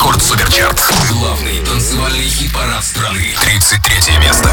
Рекорд Суперчарт. Главный танцевальный хит-парад страны. 33 место.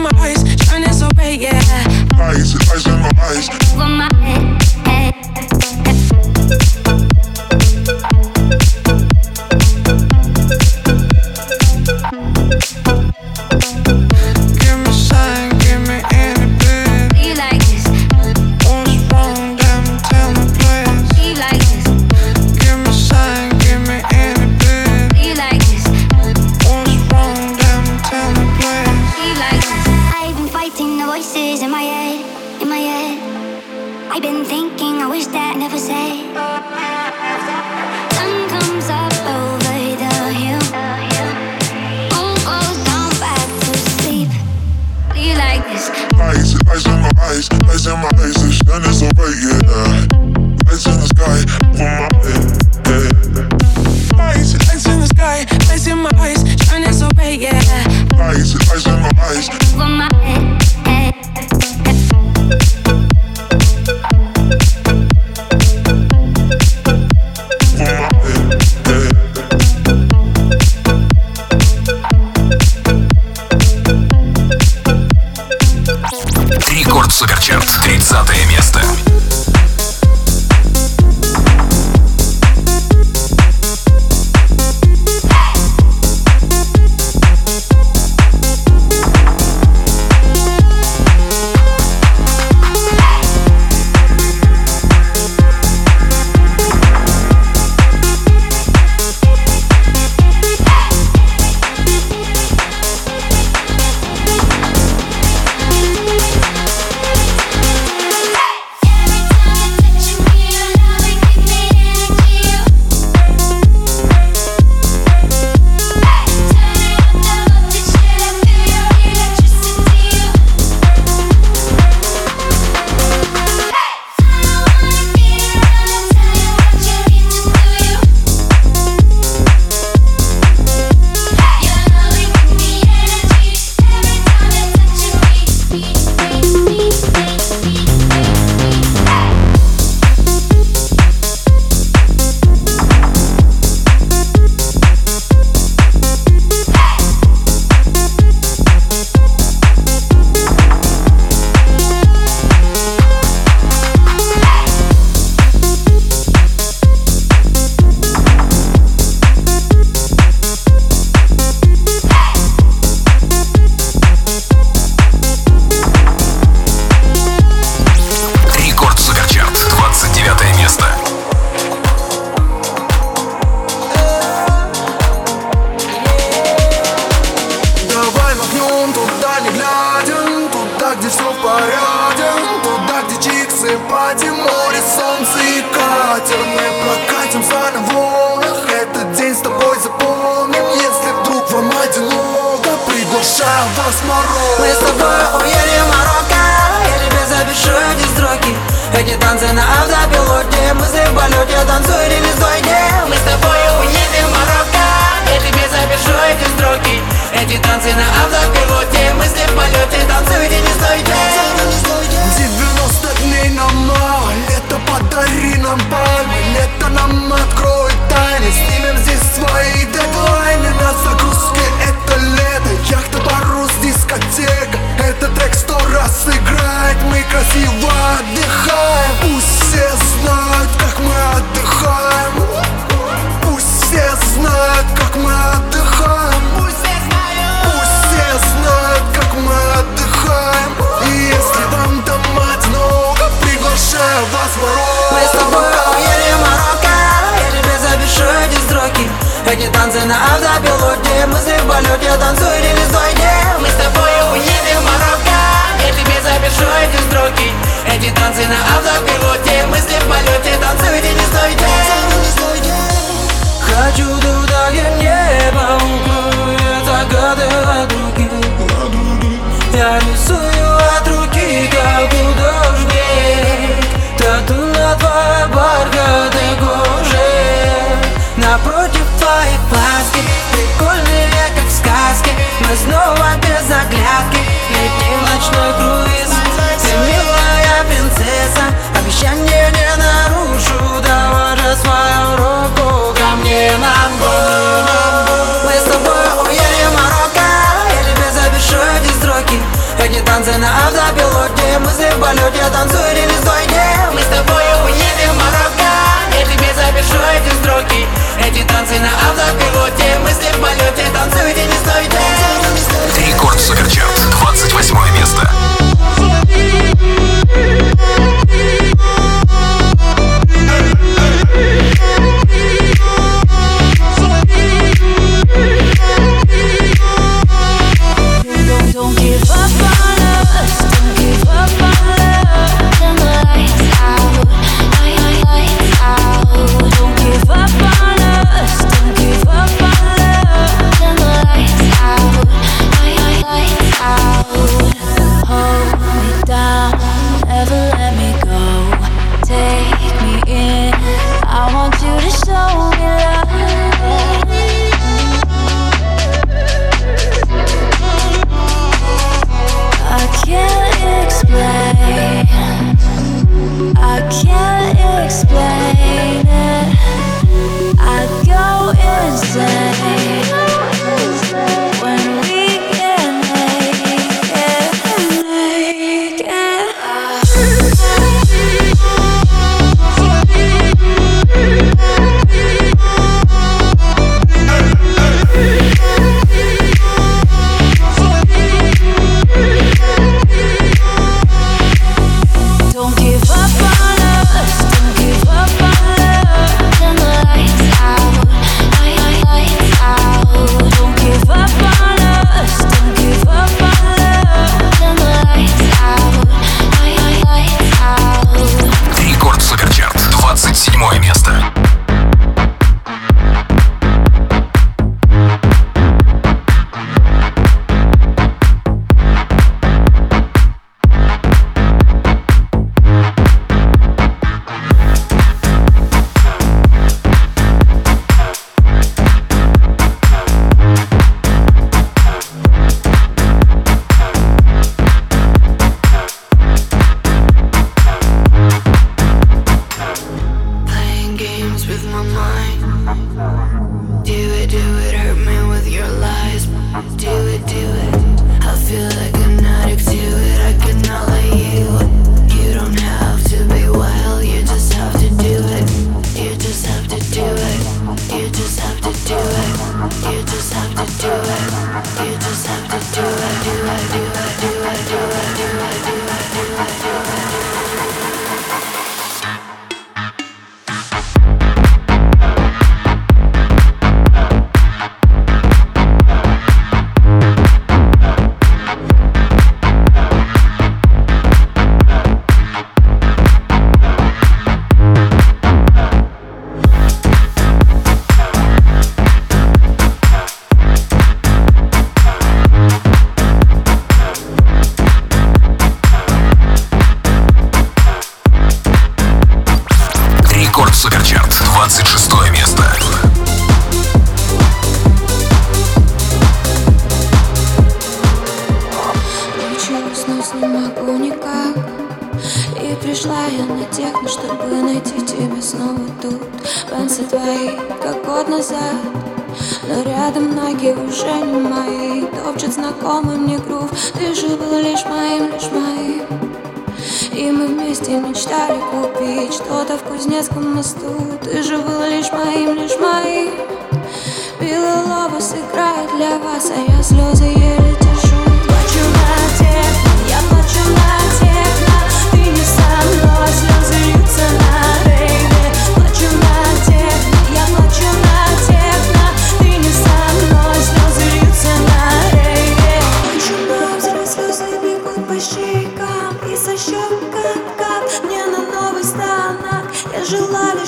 my eyes, shining so bright, yeah. Eyes, eyes in my eyes. Over my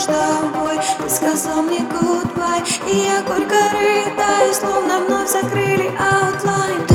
с тобой Ты сказал мне goodbye И я горько рыдаю, словно вновь закрыли outline.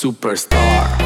Superstar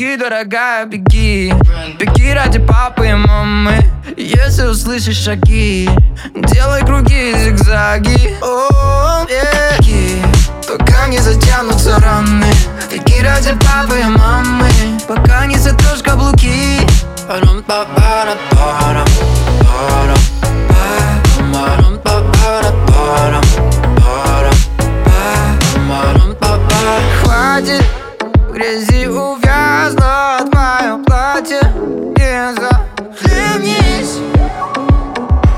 Беги, дорогая, беги. Беги ради папы и мамы. Если услышишь шаги Делай круги и зигзаги. О, э. беги Пока не затянутся раны. Беги ради папы и мамы. Пока не затрешь каблуки. Хватит грязи увязать знает мое платье Не захлебнись.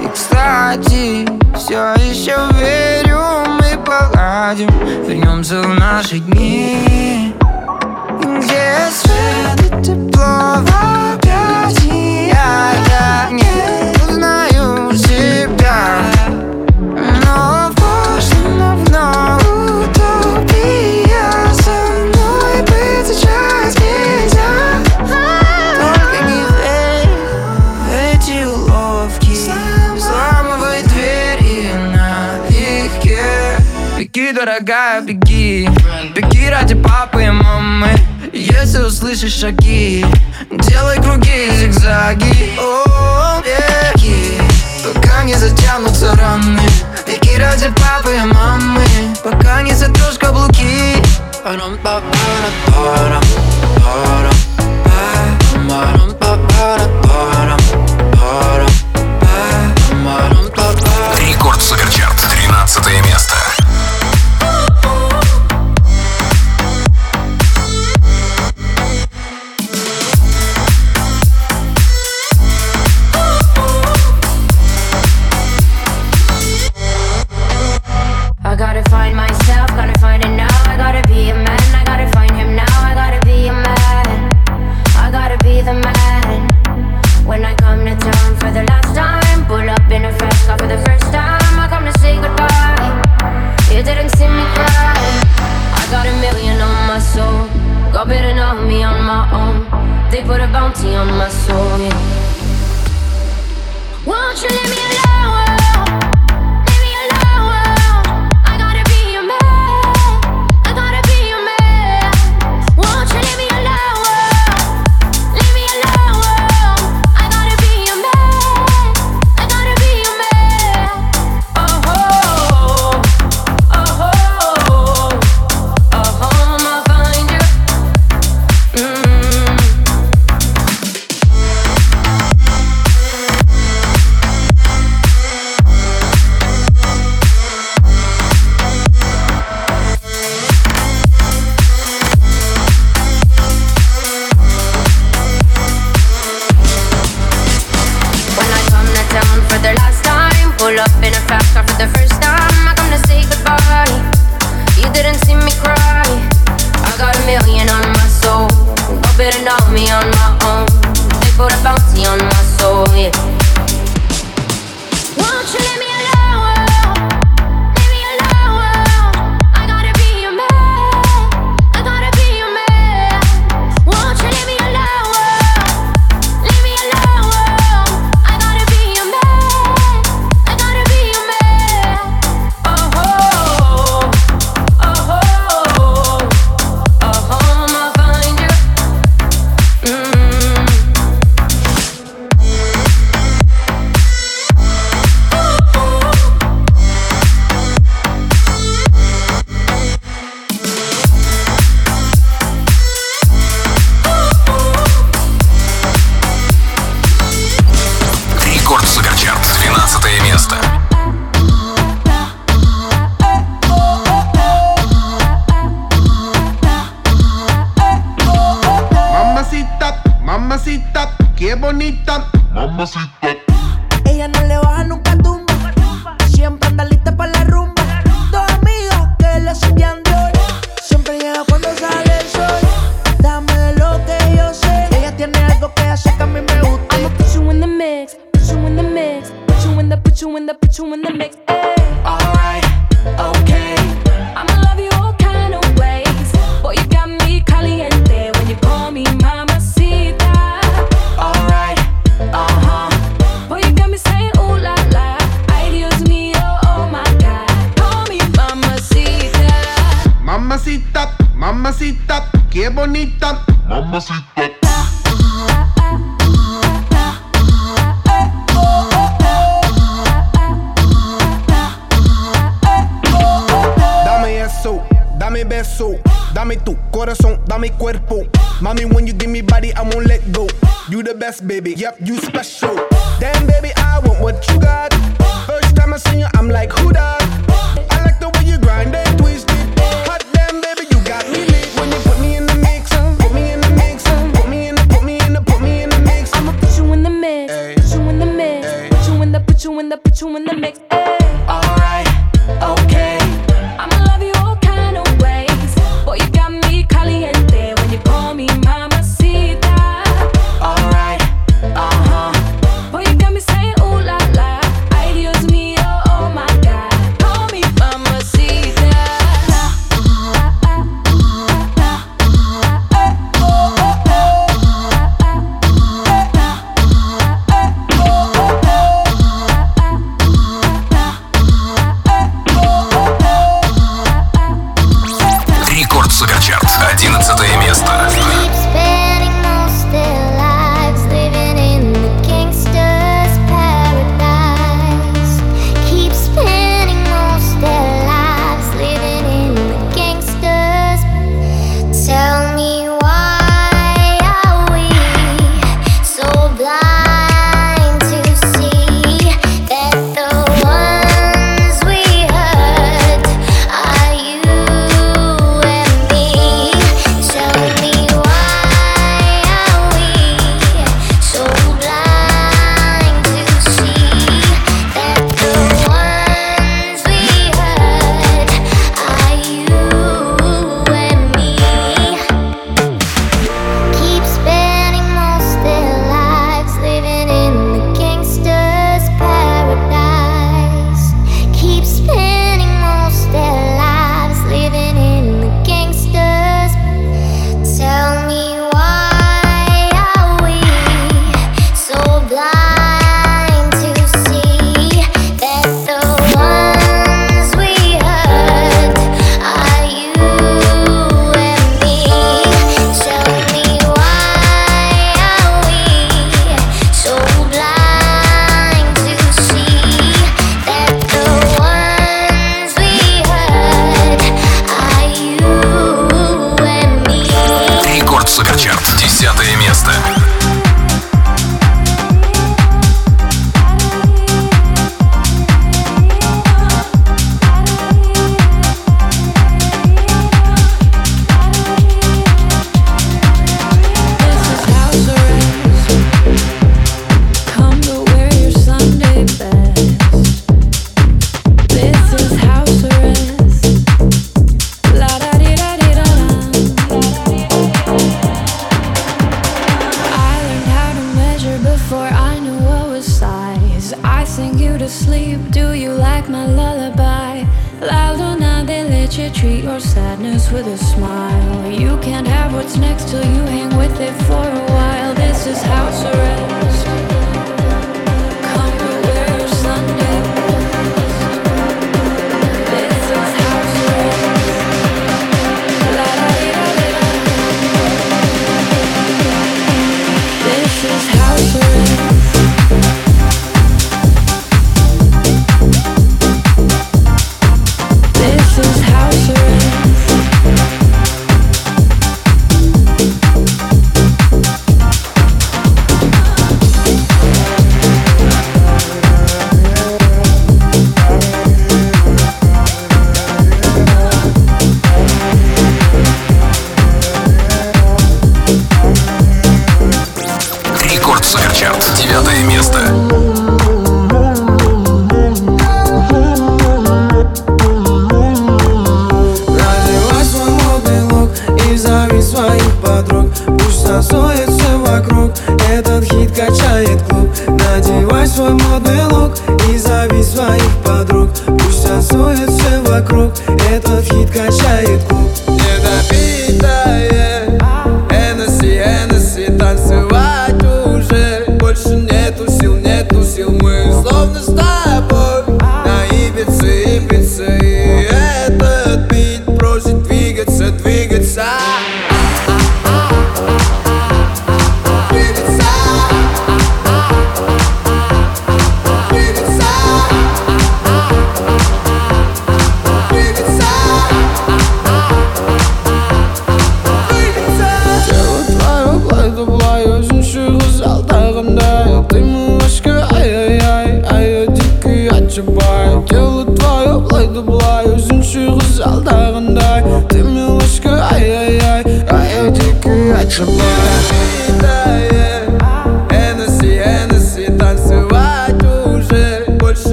И, кстати, все еще верю, мы поладим Вернемся в наши дни. Где свет и тепло в объятиях Я не узнаю себя. дорогая, беги Беги ради папы и мамы Если услышишь шаги Делай круги и зигзаги О, беги Пока не затянутся раны Беги ради папы и мамы Пока не сотрешь каблуки Рекорд Суперчарт, 13 место.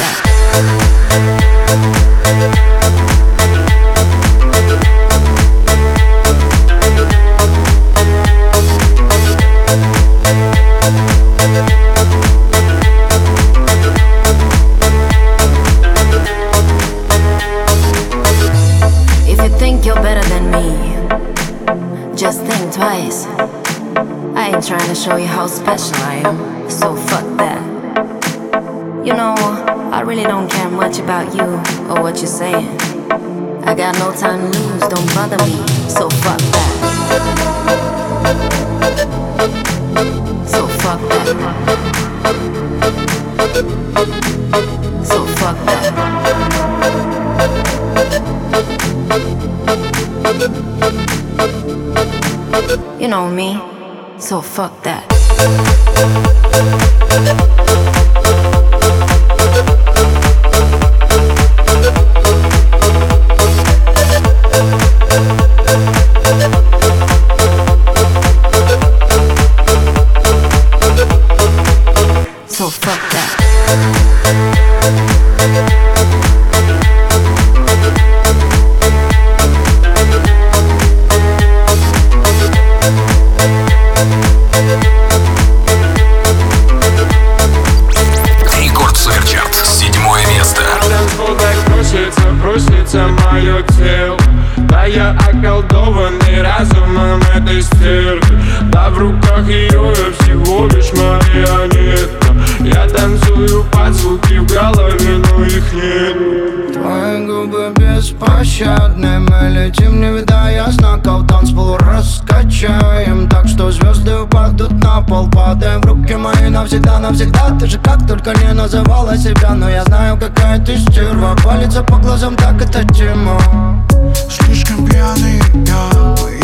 That. Know me, so fuck that. Губы беспощадны. Мы летим, не видая знаков Танцпол раскачаем. Так что звезды упадут на пол Падаем в руки мои навсегда, навсегда. Ты же как только не называла себя Но я знаю, какая ты стерва. Палится по глазам, так это тема Слишком пьяный я,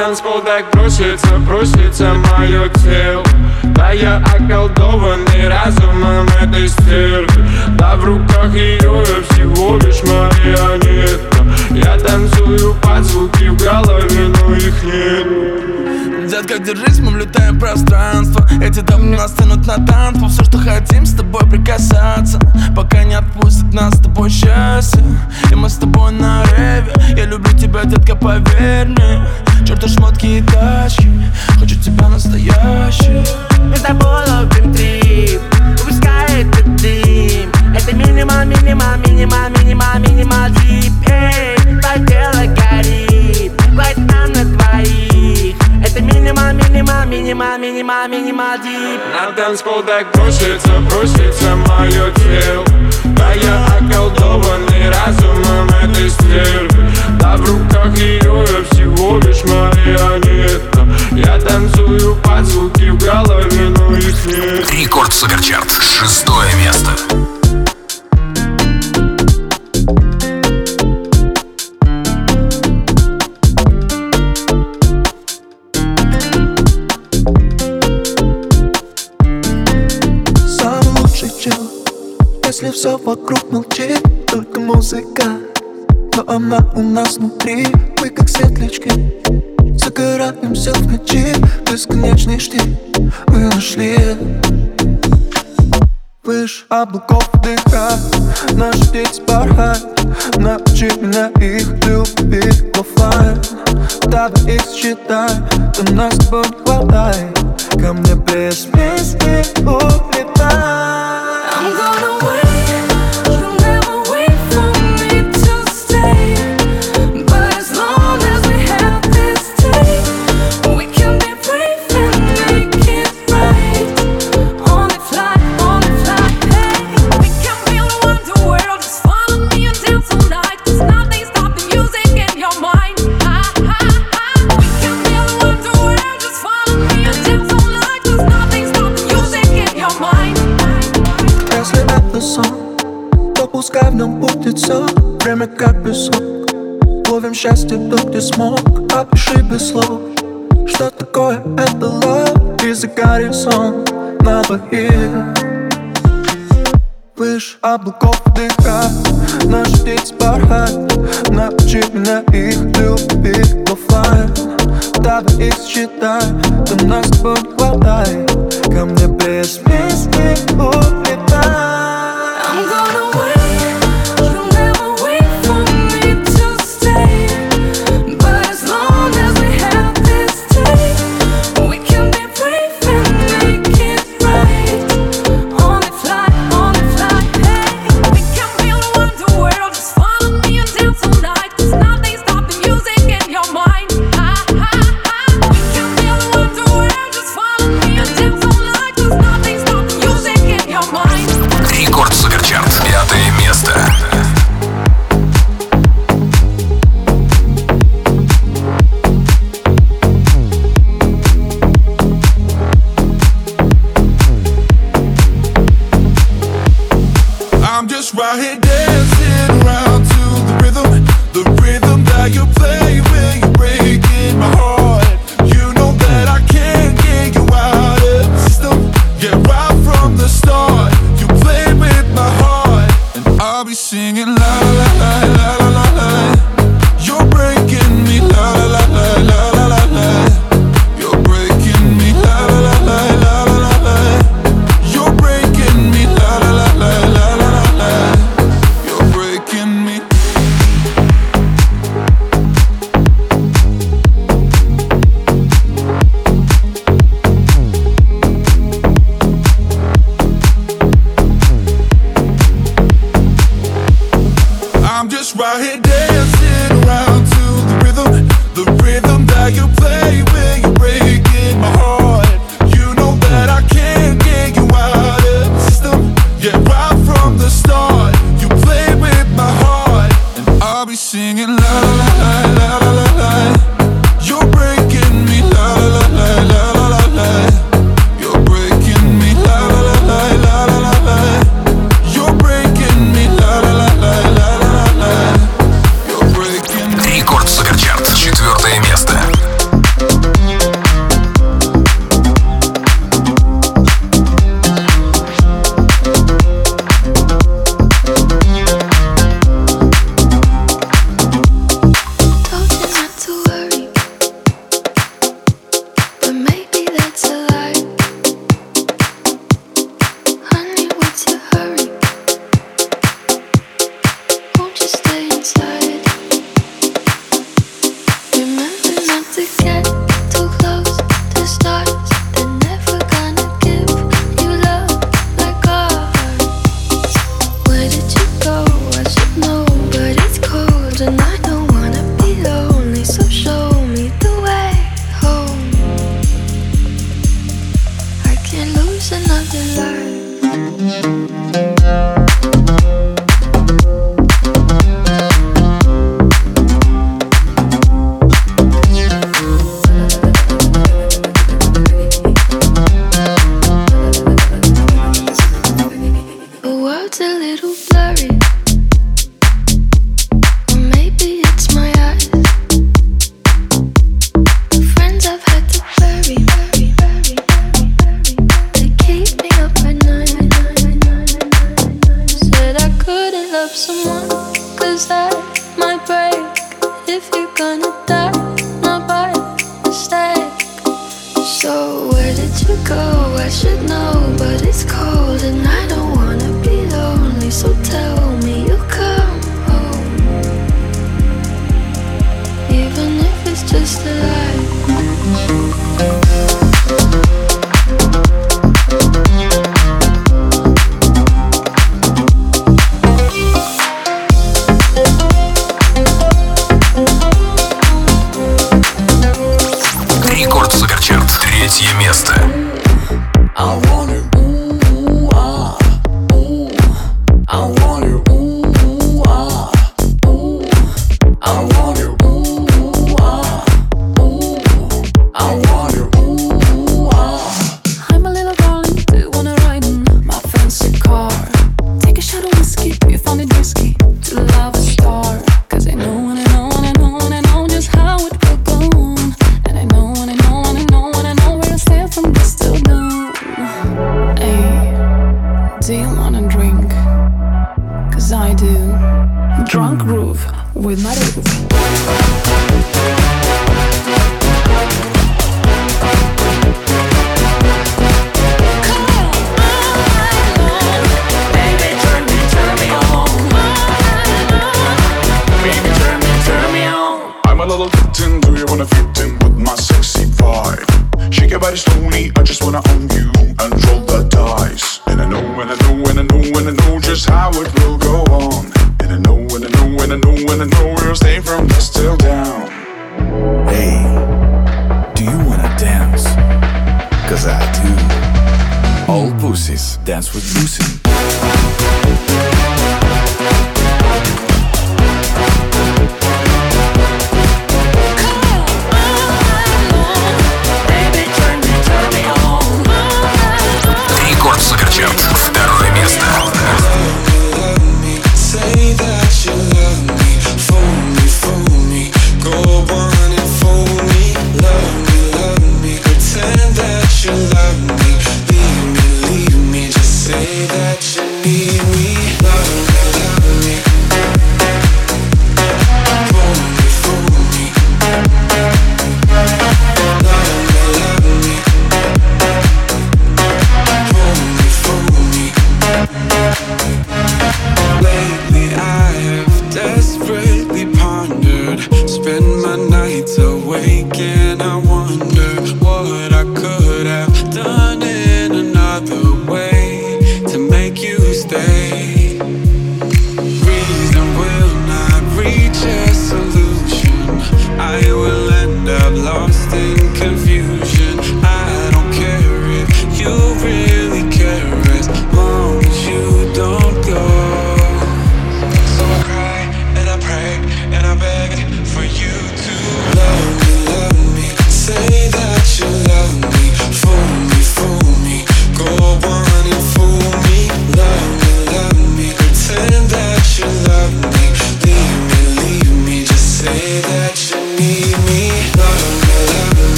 танцпол так просится, просится мое тело. Да я околдованный разумом этой стервы. Да в руках ее я всего лишь марионетка. Я танцую под звуки в голове, но их нет Детка, держись, мы влетаем в пространство Эти дамы нас тянут на танцы Все, что хотим, с тобой прикасаться Пока не отпустят нас с тобой счастье И мы с тобой на реве Я люблю тебя, детка, поверь мне Черт шмотки и тачки Хочу тебя настоящий Это было дрип Упускает этот дым Это минимал, минимал, минимал, минимал, минимал дип Эй, так Минимал, минимал, минимал, дип На танцпол так бросится, бросится мое тело. Да я околдованный разумом этой стрель Да в руках ее я всего лишь марионетка. Я танцую под звуки в голове, ну и нет. Рекорд Суперчарт, шестое место. Если все вокруг молчит, только музыка. Но она у нас внутри, мы как светлячки. Загораемся в ночи, бесконечный штиль. Мы нашли. Выше облаков дыха Наши дети порхают. Научи меня их любить. Оффлайн Давай их считай, то нас с тобой не хватает. Ко мне без песни улетай время как песок Ловим счастье тут, где смог. Опиши без слов Что такое это love. И за горизонт на двоих Выше облаков дыха Наш птиц порхает Научи меня их любить оффлайн Давай их считай. Ты нас с тобой Ко мне без песни улетай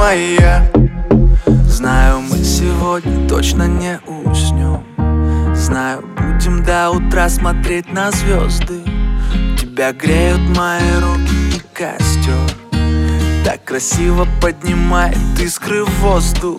моя. Знаю, мы сегодня точно не уснем. Знаю, будем до утра смотреть на звезды. Тебя греют мои руки и костер. Так красиво поднимает искры в воздух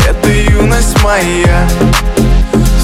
это юность моя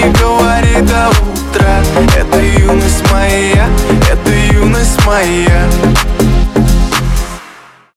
не говори до утра. Это юность моя, это юность моя.